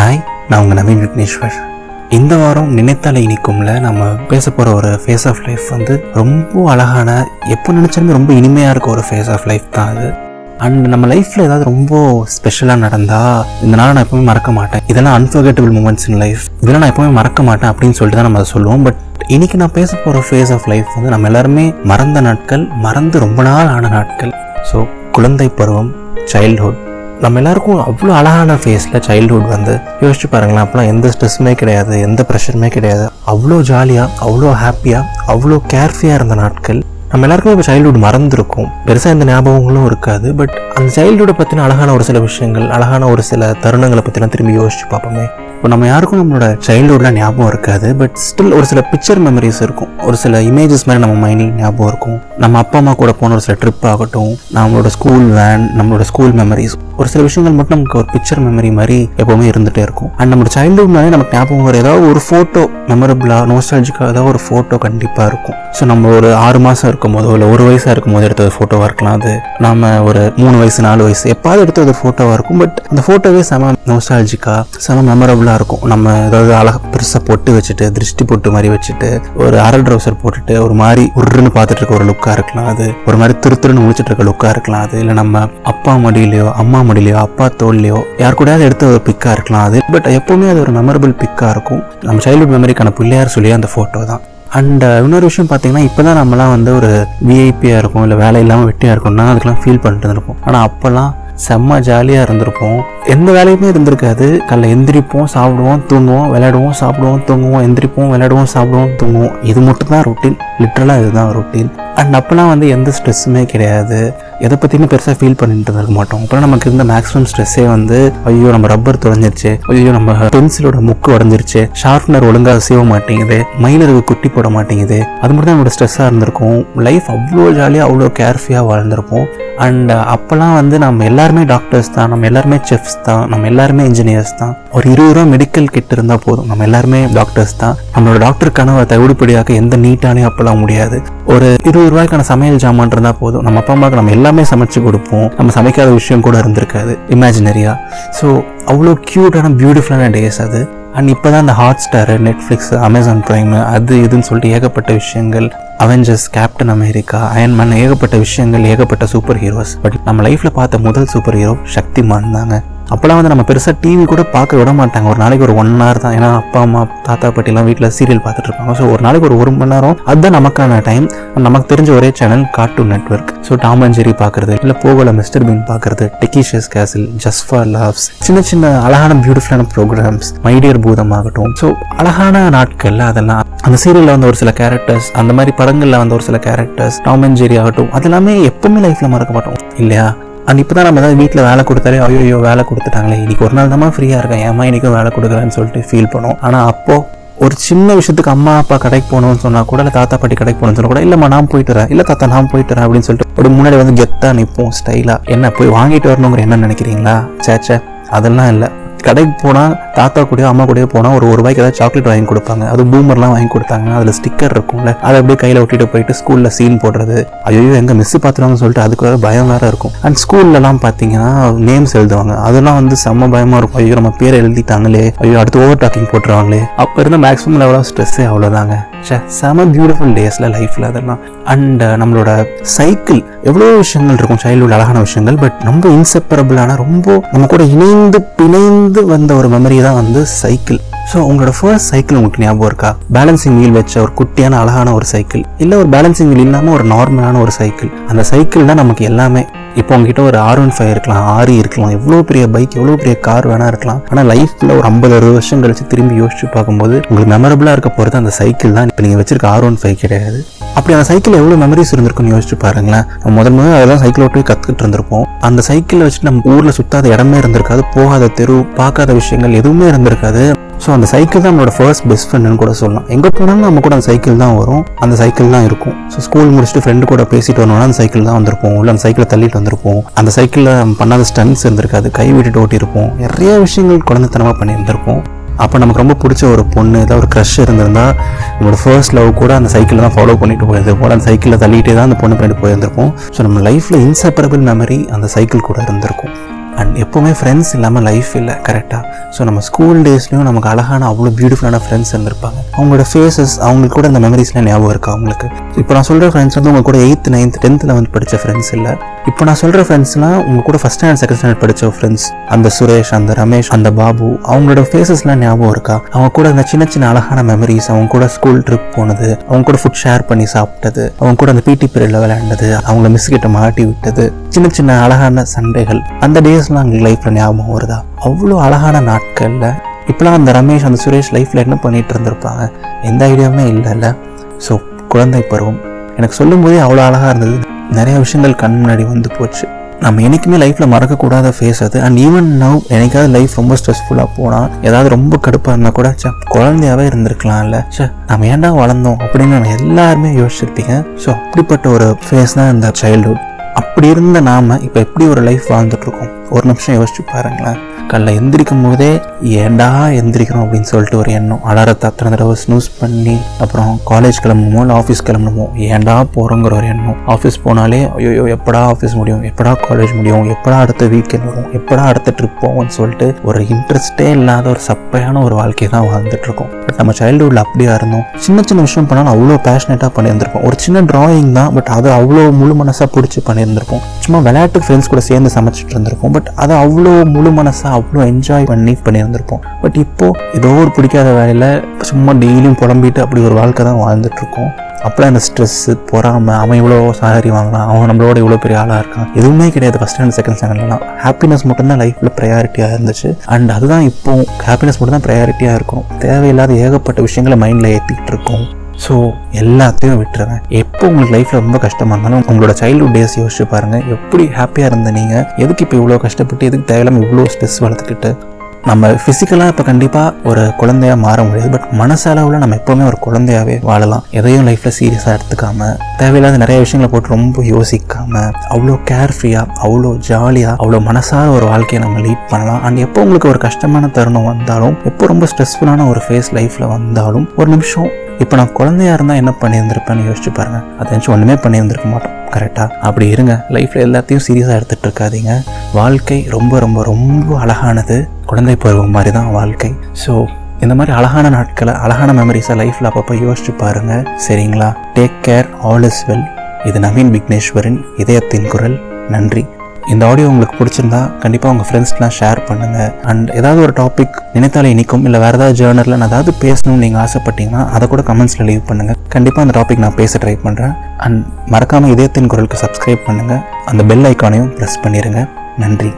Hi நான் உங்கள் நவீன் விக்னேஸ்வர். இந்த வாரம் நினைத்தாலே இனிக்கும்ல நம்ம பேச போகிற ஒரு ஃபேஸ் ஆஃப் லைஃப் வந்து ரொம்ப அழகான எப்போ நினச்சாலுமே ரொம்ப இனிமையாக இருக்க ஒரு ஃபேஸ் ஆஃப் லைஃப் தான் அது. அண்ட் நம்ம லைஃப்பில் ஏதாவது ரொம்ப ஸ்பெஷலாக நடந்தால் இந்த நான் எப்பவுமே மறக்க மாட்டேன். இதெல்லாம் அன்ஃபர்கெட்டபிள் மூமெண்ட்ஸ் இன் லைஃப் இதெல்லாம் நான் எப்பவுமே மறக்க மாட்டேன் அப்படின்னு சொல்லிட்டு தான் நம்ம அதை சொல்லுவோம். பட் இன்னைக்கு நான் பேச போகிற ஃபேஸ் ஆஃப் லைஃப் வந்து நம்ம எல்லாருமே மறந்த நாட்கள் மறந்து ரொம்ப நாள் ஆன நாட்கள். ஸோ குழந்தை பருவம் சைல்ட்ஹுட் நம்ம எல்லாருக்கும் அவ்வளோ அழகான ஃபேஸில் சைல்டுஹுட் வந்து யோசிச்சு பாருங்களேன் அப்போலாம் எந்த ஸ்ட்ரெஸ்ஸுமே கிடையாது எந்த ப்ரெஷருமே கிடையாது. அவ்வளோ ஜாலியாக அவ்வளோ ஹாப்பியாக அவ்வளோ கேர்ஃபியாக இருந்த நாட்கள். நம்ம எல்லாருக்குமே இப்போ சைல்டுஹுட் மறந்துருக்கும். பெருசாக எந்த ஞாபகங்களும் இருக்காது பட் அந்த சைல்டுஹுட்டை பற்றின அழகான ஒரு சில விஷயங்கள் அழகான ஒரு சில தருணங்களை பற்றிலாம் திரும்பி யோசிச்சு பார்ப்போமே. இப்போ நம்ம யாருக்கும் நம்மளோட சைல்ட்ஹுட்லாம் ஞாபகம் இருக்காது பட் ஸ்டில் ஒரு சில பிக்சர் மெமரிஸ் இருக்கும். ஒரு சில இமேஜஸ் மாதிரி நம்ம மைண்டில் ஞாபகம் இருக்கும். நம்ம அப்பா அம்மா கூட போன ஒரு சில ட்ரிப் ஆகட்டும் நம்மளோட ஸ்கூல் வேன் நம்மளோட ஸ்கூல் மெமரிஸ் ஒரு சில விஷயங்கள் மட்டும் நமக்கு ஒரு பிக்சர் மெமரி மாதிரி எப்போவுமே இருந்துகிட்டே இருக்கும். அண்ட் நம்மளோட சைல்டுஹுட்னாலே நமக்கு ஞாபகம் வர ஏதாவது ஒரு ஃபோட்டோ மெமரபிளாக நோஸ்டாலஜிக்காக ஏதாவது ஒரு ஃபோட்டோ கண்டிப்பாக இருக்கும். ஸோ நம்ம ஒரு ஆறு மாதம் இருக்கும் போதோ இல்லை ஒரு வயசாக இருக்கும் போது எடுத்த ஒரு ஃபோட்டோவாக இருக்கலாம் அது. நம்ம ஒரு மூணு வயசு நாலு வயசு எப்பாவது எடுத்த ஒரு ஃபோட்டோவாக இருக்கும் பட் அந்த ஃபோட்டோவே செம நோஸ்டாலஜிக்காக செம மெமரபுளாக இருக்கும். நம்ம ஏதாவது அழகாக பெருசாக பொட்டு வச்சுட்டு திருஷ்டி பொட்டு மாதிரி வச்சுட்டு ஒரு அரை ட்ரௌசர் போட்டுட்டு ஒரு மாதிரி உருன்னு பார்த்துட்டு இருக்க ஒரு லுக்காக இருக்கலாம். அது ஒரு மாதிரி திருத்துருன்னு திருன்னு முடிச்சிட்டு இருக்க லுக்காக இருக்கலாம். அது இல்லை நம்ம அப்பா மடியிலையோ அம்மா மடியிலையோ அப்பா தோல்லையோ யார் கூடயாவது எடுத்த ஒரு பிக்காக இருக்கலாம். அது பட் எப்போவுமே அது ஒரு மெமரபிள் பிக்காக இருக்கும். நம்ம சைல்ட்ஹுட் மெமரிக்கான பிள்ளையார் சொல்லி அந்த ஃபோட்டோ தான். அண்ட் இன்னொரு விஷயம் பார்த்தீங்கன்னா இப்போ தான் நம்மலாம் வந்து ஒரு விஐபியாக இருக்கும் இல்லை வேலை இல்லாமல் வெட்டியாக இருக்கும்னா அதுக்கெல்லாம் ஃபீல் பண்ணிட்டு இருந்திருப்போம் ஆனால் அப்போல்லாம் செம்ம ஜாலியாக இருந்திருப்போம். எந்த வேலையுமே இருந்திருக்காது. காலைல எந்திரிப்போம் சாப்பிடுவோம் தூங்குவோம் விளையாடுவோம் சாப்பிடுவோம் தூங்குவோம் எந்திரிப்போம் விளையாடுவோம் சாப்பிடுவோம் தூங்குவோம். இது மட்டும் தான் ரொட்டீன் லிட்ரலாக இதுதான் ரொட்டீன் அண்ட் அப்போலாம் வந்து எந்த ஸ்ட்ரெஸ்ஸுமே கிடையாது. எதை பற்றியுமே பெருசாக ஃபீல் பண்ணிட்டு இருக்க மாட்டோம். அப்புறம் நமக்கு இருந்த மேக்ஸிமம் ஸ்ட்ரெஸ்ஸே வந்து ஐயோ நம்ம ரப்பர் தொலைஞ்சிருச்சு. ஐயோ நம்ம பென்சிலோட முக்கு உடஞ்சிருச்சு. ஷார்ப்னர் ஒழுங்காக சீவ மாட்டேங்குது. மைனருக்கு குட்டி போட மாட்டேங்குது. அது மட்டும் தான் நம்மளோட ஸ்ட்ரெஸ்ஸாக இருந்திருக்கும். லைஃப் அவ்வளோ ஜாலியாக அவ்வளோ கேர்ஃபியாக வாழ்ந்திருப்போம். அண்ட் அப்போல்லாம் வந்து நம்ம எல்லாருமே டாக்டர்ஸ் தான் நம்ம எல்லாருமே செஃப்ஸ் தான் நம்ம எல்லாருமே இன்ஜினியர்ஸ் தான். ஒரு இருபது ரூபா மெடிக்கல் கிட் இருந்தால் போதும். நம்ம எல்லாருமே டாக்டர்ஸ் தான். நம்மளோட டாக்டர் கனவை தவிடுபடியாக்க எந்த நீட்டாலையும் அப்பெல்லாம் முடியாது. ஒரு இருபது ரூபாய்க்கான சமையல் ஜாமான் இருந்தால் போதும். நம்ம அப்பா அம்மாவுக்கு நம்ம எல்லாமே சமைச்சு கொடுப்போம். நம்ம சமைக்காத விஷயம் கூட இருந்திருக்காது. இமேஜினரியா ஸோ அவ்வளோ க்யூட்டான பியூட்டிஃபுல்லான டேஸ் அது. அண்ட் இப்போ தான் அந்த Hotstar Netflix Amazon Prime அது இதுன்னு சொல்லிட்டு ஏகப்பட்ட விஷயங்கள் அவெஞ்சர்ஸ் கேப்டன் அமெரிக்கா அயன்மேன் ஏகப்பட்ட விஷயங்கள் ஏகப்பட்ட சூப்பர் ஹீரோஸ் பட் நம்ம லைஃப்பில் பார்த்த முதல் சூப்பர் ஹீரோ சக்திமான் தாங்க. அப்போலாம் வந்து நம்ம பெருசாக டிவி கூட பார்க்க விட மாட்டாங்க ஒரு நாளைக்கு ஒரு ஒன் ஹவர் தான். ஏன்னா அப்பா அம்மா தாத்தா பாட்டிலாம் வீட்டில் சீரியல் பார்த்துட்டு இருப்பாங்க. ஸோ ஒரு நாளைக்கு ஒரு ஒரு மணி நேரம் அதுதான் நமக்கான டைம் நமக்கு தெரிஞ்ச ஒரே channel Cartoon Network so Tom and Jerry பார்க்குறது இல்லை போகல மிஸ்டர் பீன் பார்க்குறது டெக்கிஷியஸ் கேசில் ஜஸ்ட் ஃபார் லவ்ஸ் சின்ன சின்ன அழகான பியூட்டிஃபுல்லான ப்ரோக்ராம்ஸ் மைடியர் பூதம் ஆகட்டும். ஸோ அழகான நாட்கள் அதெல்லாம் அந்த சீரியலில் வந்து ஒரு சில கேரக்டர்ஸ் அந்த மாதிரி படங்களில் வந்து ஒரு சில கேரக்டர்ஸ் டாம் அண்ட் ஜெரி ஆகட்டும் அதெல்லாமே எப்பவுமே லைஃப்பில் மறக்க மாட்டோம். இல்லையா? அண்ட் இப்போ தான் நம்ம ஏதாவது வீட்டில் வேலை கொடுத்தாலே ஐயோ ஐயோ வேலை கொடுத்துட்டாங்களே. இன்னைக்கு ஒரு நாள் தான் ஃப்ரீயாக இருக்கேன். ஏமா இன்றைக்கும் வேலை கொடுக்குறேன்னு சொல்லிட்டு ஃபீல் பண்ணுவோம். ஆனால் அப்போது ஒரு சின்ன விஷயத்துக்கு அம்மா அப்பா கடைக்கு போகணும்னு சொன்னால் கூட இல்லை தாத்தா பாட்டி கடைக்கு போகணும்னு சொன்னா கூட இல்லைம்மா நான் போயிட்டு வரேன். இல்லை தாத்தா நான் போயிட்டு வரேன் அப்படின்னு சொல்லிட்டு ஒரு முன்னாடி வந்து கெத்தாக நிற்போம் ஸ்டைலாக என்ன போய் வாங்கிட்டு வரணுங்கிற என்ன நினைக்கிறீங்களா? சேச்சே அதெல்லாம் இல்லை. கடைக்கு போனால் தாத்தா கூடயோ அம்மா கூடயோ போனால் ஒரு ஒரு ரூபாய்க்கு ஏதாவது சாக்லேட் வாங்கி கொடுப்பாங்க. அது பூமர்லாம் வாங்கி கொடுத்தாங்க. அதில் ஸ்டிக்கர் இருக்கும்ல. அதை அப்படியே கையில் ஒட்டிட்டு போயிட்டு ஸ்கூலில் சீன் போடுறது. ஐயோ எங்கள் மிஸ் பார்த்துருவாங்கன்னு சொல்லிட்டு அதுக்கு வேறு பயம் வேறு இருக்கும். அண்ட் ஸ்கூல்லலாம் பார்த்தீங்கன்னா நேம்ஸ் எழுதுவாங்க. அதெல்லாம் வந்து செம்ம பயமாக இருக்கும். ஐயோ நம்ம பேரை எழுதிட்டாங்களே. ஐயோ அடுத்து ஓவர் டாக்கிங் போட்டுருவாங்களே. அப்போ இருந்த மேக்ஸிமம் லெவல் ஆஃப் ஸ்ட்ரெஸ்ஸே அவ்வளோதாங்க ச்சே செம பியூட்டிஃபுல் டேஸில் லைஃப்பில் அதெல்லாம். அண்ட் uh, நம்மளோட சைக்கிள் எவ்வளோ விஷயங்கள் இருக்கும். சைல்டுஹுட் அழகான விஷயங்கள் பட் ரொம்ப இன்செப்பரபிளான ரொம்ப நம்ம கூட இணைந்து பிணைந்து வந்த ஒரு மெமரி தான் வந்து சைக்கிள் ஸோ உங்களோட ஃபர்ஸ்ட் சைக்கிள் உங்களுக்கு ஞாபகம் இருக்கா? பேலன்சிங் வீல் வச்ச ஒரு குட்டியான அழகான ஒரு சைக்கிள் இல்லை ஒரு பேலன்சிங் வீல் இல்லாமல் ஒரு நார்மலான ஒரு சைக்கிள் அந்த சைக்கிள் தான் நமக்கு எல்லாமே. இப்போ உங்ககிட்ட ஒரு ஆர் ஒன் ஃபைவ் இருக்கலாம் ஆரி இருக்கலாம் எவ்வளோ பெரிய பைக் எவ்வளோ பெரிய கார் வேணா இருக்கலாம். ஆனால் லைஃப்பில் ஒரு ஐம்பது அறுபது வருஷம் கழிச்சு திரும்பி யோசிச்சு பார்க்கும்போது உங்களுக்கு மெமரபுளாக இருக்க போகிறது அந்த சைக்கிள் தான். இப்போ நீங்கள் வச்சிருக்க ஆர் ஒன் ஃபைவ் கிடையாது. அப்படி அந்த சைக்கிள் எவ்வளோ மெமரிஸ் இருந்திருக்குன்னு யோசிச்சு பாருங்களேன். நம்ம முதல் முதல்ல அதெல்லாம் சைக்கிள் ஓட்டி கற்றுக்கிட்டு இருந்திருப்போம். அந்த சைக்கிளை வச்சுட்டு நம்ம ஊரில் சுத்தாத இடமே இருந்திருக்காது போகாத தெரு பார்க்காத விஷயங்கள் எதுவுமே இருந்திருக்காது. ஸோ அந்த சைக்கிள் தான் நம்மளோட ஃபர்ஸ்ட் பெஸ்ட் ஃப்ரெண்டுன்னு கூட சொல்லலாம். எங்கே போனாலும் நம்ம கூட அந்த சைக்கிள் தான் வரும். அந்த சைக்கிள் தான் இருக்கும். ஸோ ஸ்கூல் முடிச்சுட்டு ஃப்ரெண்டு கூட பேசிட்டு வரணும்னா அந்த சைக்கிள் தான் வந்திருப்போம். இல்லை அந்த சைக்கிளை தள்ளிட்டு வந்திருப்போம். அந்த சைக்கிளில் பண்ணாத ஸ்டன்ஸ் இருந்திருக்காது. கை விட்டுட்டு ஓட்டியிருப்போம். நிறைய விஷயங்கள் குழந்தைத்தனமாக பண்ணியிருந்திருப்போம். அப்போ நமக்கு ரொம்ப பிடிச்ச ஒரு பொண்ணு ஏதாவது ஒரு க்ரஷ் இருந்திருந்தா நம்மளோட ஃபர்ஸ்ட் லவ் கூட அந்த சைக்கிளில் தான் ஃபாலோ பண்ணிட்டு போயிருந்திருப்போம் அந்த சைக்கிளில் தள்ளிகிட்டே தான் அந்த பொண்ணு பண்ணிட்டு போயிருந்திருப்போம் ஸோ நம்ம லைஃப்பில் இன்செப்பரபிள் மெமரி அந்த சைக்கிள் கூட இருந்திருக்கும். அண்ட் எப்போவுமே ஃப்ரெண்ட்ஸ் இல்லாமல் லைஃப் இல்லை கரெக்டாக ஸோ நம்ம ஸ்கூல் டேஸ்லையும் நமக்கு அழகான அவ்வளோ பியூட்டிஃபுல்லான ஃப்ரெண்ட்ஸ் இருந்திருப்பாங்க. அவங்களோட ஃபேஸஸ் அவங்களுக்கு கூட அந்த மெமரிஸ்லாம் ஞாபகம் இருக்கா அவங்களுக்கு இப்போ நான் சொல்கிற ஃப்ரெண்ட்ஸ் வந்து உங்கள் கூட எயித் நைன்த் டென்த்தில் வந்து படித்த ஃப்ரெண்ட்ஸ் இல்லை. இப்போ நான் சொல்கிற ஃப்ரெண்ட்ஸ்லாம் உங்கள் கூட ஃபஸ்ட் ஸ்டாண்டர்ட் செகண்ட் ஸ்டாண்டர்ட் படித்த ஃப்ரெண்ட்ஸ் அந்த சுரேஷ் அந்த ரமேஷ் அந்த பாபு அவங்களோட ஃபேஸஸ்லாம் ஞாபகம் இருக்கா? அவங்க கூட அந்த சின்ன சின்ன அழகான மெமரிஸ் அவங்க கூட ஸ்கூல் ட்ரிப் போனது அவங்க கூட ஃபுட் ஷேர் பண்ணி சாப்பிட்டது அவங்க கூட அந்த பிடி பீரியடில் விளையாண்டது அவங்கள மிஸ் கிட்ட மாட்டி விட்டது சின்ன சின்ன அழகான சண்டைகள். அந்த டேஸ் சுரேஷ்லாம் எங்களுக்கு லைஃப்பில் ஞாபகம் வருதா? அவ்வளோ அழகான நாட்களில் இப்போலாம் அந்த ரமேஷ் அந்த சுரேஷ் லைஃப்பில் என்ன பண்ணிட்டு இருந்திருப்பாங்க? எந்த ஐடியாவுமே இல்லைல்ல. ஸோ குழந்தை பருவம். எனக்கு சொல்லும்போதே அவ்வளோ அழகாக இருந்தது. நிறைய விஷயங்கள் கண் முன்னாடி வந்து போச்சு. நம்ம என்றைக்குமே லைஃப்பில் மறக்கக்கூடாத ஃபேஸ் அது. அண்ட் ஈவன் நவ் என்னைக்காவது லைஃப் ரொம்ப ஸ்ட்ரெஸ்ஃபுல்லாக போனால் ஏதாவது ரொம்ப கடுப்பாக இருந்தால் கூட சே குழந்தையாவே இருந்திருக்கலாம்ல. சே நம்ம ஏன்டா வளர்ந்தோம்? அப்படின்னு நம்ம எல்லாருமே யோசிச்சிருப்பீங்க. ஸோ அப்படிப்பட்ட ஒரு ஃபேஸ் தான் இந்த சைல்டுஹுட் அப்படி இருந்த நாம இப்போ எப்படி ஒரு லைஃப் வாழ்ந்துட்டுருக்கோம் ஒரு நிமிஷம் யோசிச்சு பாருங்களேன். காலைல எந்திரிக்கும் போதே ஏன்டா எந்திரிக்கிறோம்? அப்படின்னு சொல்லிட்டு ஒரு எண்ணம். அலாரத்தை அத்தனை தடவை ஸ்னூஸ் பண்ணி அப்புறம் காலேஜ் கிளம்பணுமோ இல்லை ஆஃபீஸ் கிளம்பணுமோ ஏண்டா போகிறோங்கிற ஒரு எண்ணம். ஆஃபீஸ் போனாலே ஐயோ எப்படா ஆஃபீஸ் முடியும்? எப்படா காலேஜ் முடியும்? எப்படா அடுத்த வீக்கெண்ட் வரும்? எப்படா அடுத்த ட்ரிப் போவோம்னு சொல்லிட்டு ஒரு இன்ட்ரெஸ்டே இல்லாத ஒரு சப்பையான ஒரு வாழ்க்கையை தான் வாழ்ந்துட்டுருக்கோம். பட் நம்ம சைல்டுஹுட்டில் அப்படியா இருந்தோம். சின்ன சின்ன விஷயம் பண்ணாலும் அவ்வளோ பேஷனேட்டாக பண்ணியிருந்திருப்போம். ஒரு சின்ன ட்ராயிங் தான் பட் அதை அவ்வளோ முழு மனசாக பிடிச்சி பண்ணியிருந்திருப்போம். சும்மா விளையாட்டு ஃப்ரெண்ட்ஸ் கூட சேர்ந்து சமைச்சிட்டு இருந்திருப்போம். பட் அதை அவ்வளோ முழு மனசாக அவ்வளோ என்ஜாய் பண்ணி பண்ணியிருந்திருப்போம். பட் இப்போது ஏதோ ஒரு பிடிக்காத வேலையில் சும்மா டெய்லியும் புலம்பிட்டு அப்படி ஒரு வாழ்க்கை தான் வாழ்ந்துட்டுருக்கோம். அப்போலாம் அந்த ஸ்ட்ரெஸ்ஸு பொறாமல் அவன் இவ்வளோ சாலரி வாங்கலாம் அவன் நம்மளோட இவ்வளோ பெரிய ஆளாக இருக்கான். எதுவுமே கிடையாது ஃபஸ்ட் ஸ்டாண்டர்ட் செகண்ட் ஸ்டாண்டர்ட்லாம் ஹாப்பினஸ் மட்டும்தான் லைஃப்பில் ப்ரையாரிட்டியாக இருந்துச்சு. அண்ட் அதுதான் இப்போ ஹாப்பினஸ் மட்டும்தான் ப்ரையாரிட்டியாக இருக்கும். தேவையில்லாத ஏகப்பட்ட விஷயங்களை மைண்டில் ஏற்றிக்கிட்டு இருக்கோம். ஸோ எல்லாத்தையும் விட்டுறேன். எப்போ உங்களுக்கு லைஃப்பில் ரொம்ப கஷ்டமாக இருந்தாலும் உங்களோட சைல்ட்ஹுட் டேஸ் யோசிச்சு பாருங்கள் எப்படி ஹாப்பியாக இருந்த நீங்கள் எதுக்கு இப்போ இவ்வளோ கஷ்டப்பட்டு எதுக்கு தேவையில்லாமல் இவ்வளோ ஸ்ட்ரெஸ் வளர்த்துக்கிட்டு நம்ம ஃபிசிக்கலாக இப்போ கண்டிப்பாக ஒரு குழந்தையா மாற முடியாது. பட் மனசளவில் நம்ம எப்போவுமே ஒரு குழந்தையாவே வாழலாம். எதையும் லைஃப்பில் சீரியஸாக எடுத்துக்காம தேவையில்லாத நிறைய விஷயங்களை போட்டு ரொம்ப யோசிக்காம அவ்வளோ கேர்ஃப்ரீயாக அவ்வளோ ஜாலியாக அவ்வளோ மனசார ஒரு வாழ்க்கையை நம்ம லீட் பண்ணலாம். அண்ட் எப்போ உங்களுக்கு ஒரு கஷ்டமான தருணம் வந்தாலும் எப்போ ரொம்ப ஸ்ட்ரெஸ்ஃபுல்லான ஒரு ஃபேஸ் லைஃப்பில் வந்தாலும் ஒரு நிமிஷம் இப்போ நான் குழந்தையா இருந்தால் என்ன பண்ணியிருந்திருப்பேன்னு யோசிச்சு பாருங்கள் அதை ஒன்றுமே பண்ணியிருந்திருக்க மாட்டோம். கரெக்டாக அப்படி இருங்க. லைஃப்பில் எல்லாத்தையும் சீரியஸாக எடுத்துகிட்டு இருக்காதீங்க. வாழ்க்கை ரொம்ப ரொம்ப ரொம்ப அழகானது. குழந்தை பருவம் மாதிரி தான் வாழ்க்கை. ஸோ இந்த மாதிரி அழகான நாட்களை அழகான மெமரிஸை லைஃப்பில் அப்பப்போ யோசிச்சு பாருங்கள் சரிங்களா? Take care all is well இது நவீன் விக்னேஸ்வரின் இதயத்தின் குரல். நன்றி. இந்த ஆடியோ உங்களுக்கு பிடிச்சிருந்தா கண்டிப்பாக உங்கள் ஃப்ரெண்ட்ஸ்க்கெலாம் ஷேர் பண்ணுங்கள் அண்ட் ஏதாவது ஒரு டாபிக் நினைத்தாலே இனிக்கும் இல்லை வேறு ஏதாவது ஜேர்னலில் நான் ஏதாவது பேசணும்னு நீங்கள் ஆசைப்பட்டீங்கன்னா அதை கூட கமெண்ட்ஸில் லீவ் பண்ணுங்கள் கண்டிப்பாக அந்த டாபிக் நான் பேச ட்ரை பண்ணுறேன் அண்ட் மறக்காமல் இதயத்தின் குரலுக்கு சப்ஸ்கிரைப் பண்ணுங்கள் அந்த பெல் ஐக்கானையும் ப்ரெஸ் பண்ணிடுங்க நன்றி.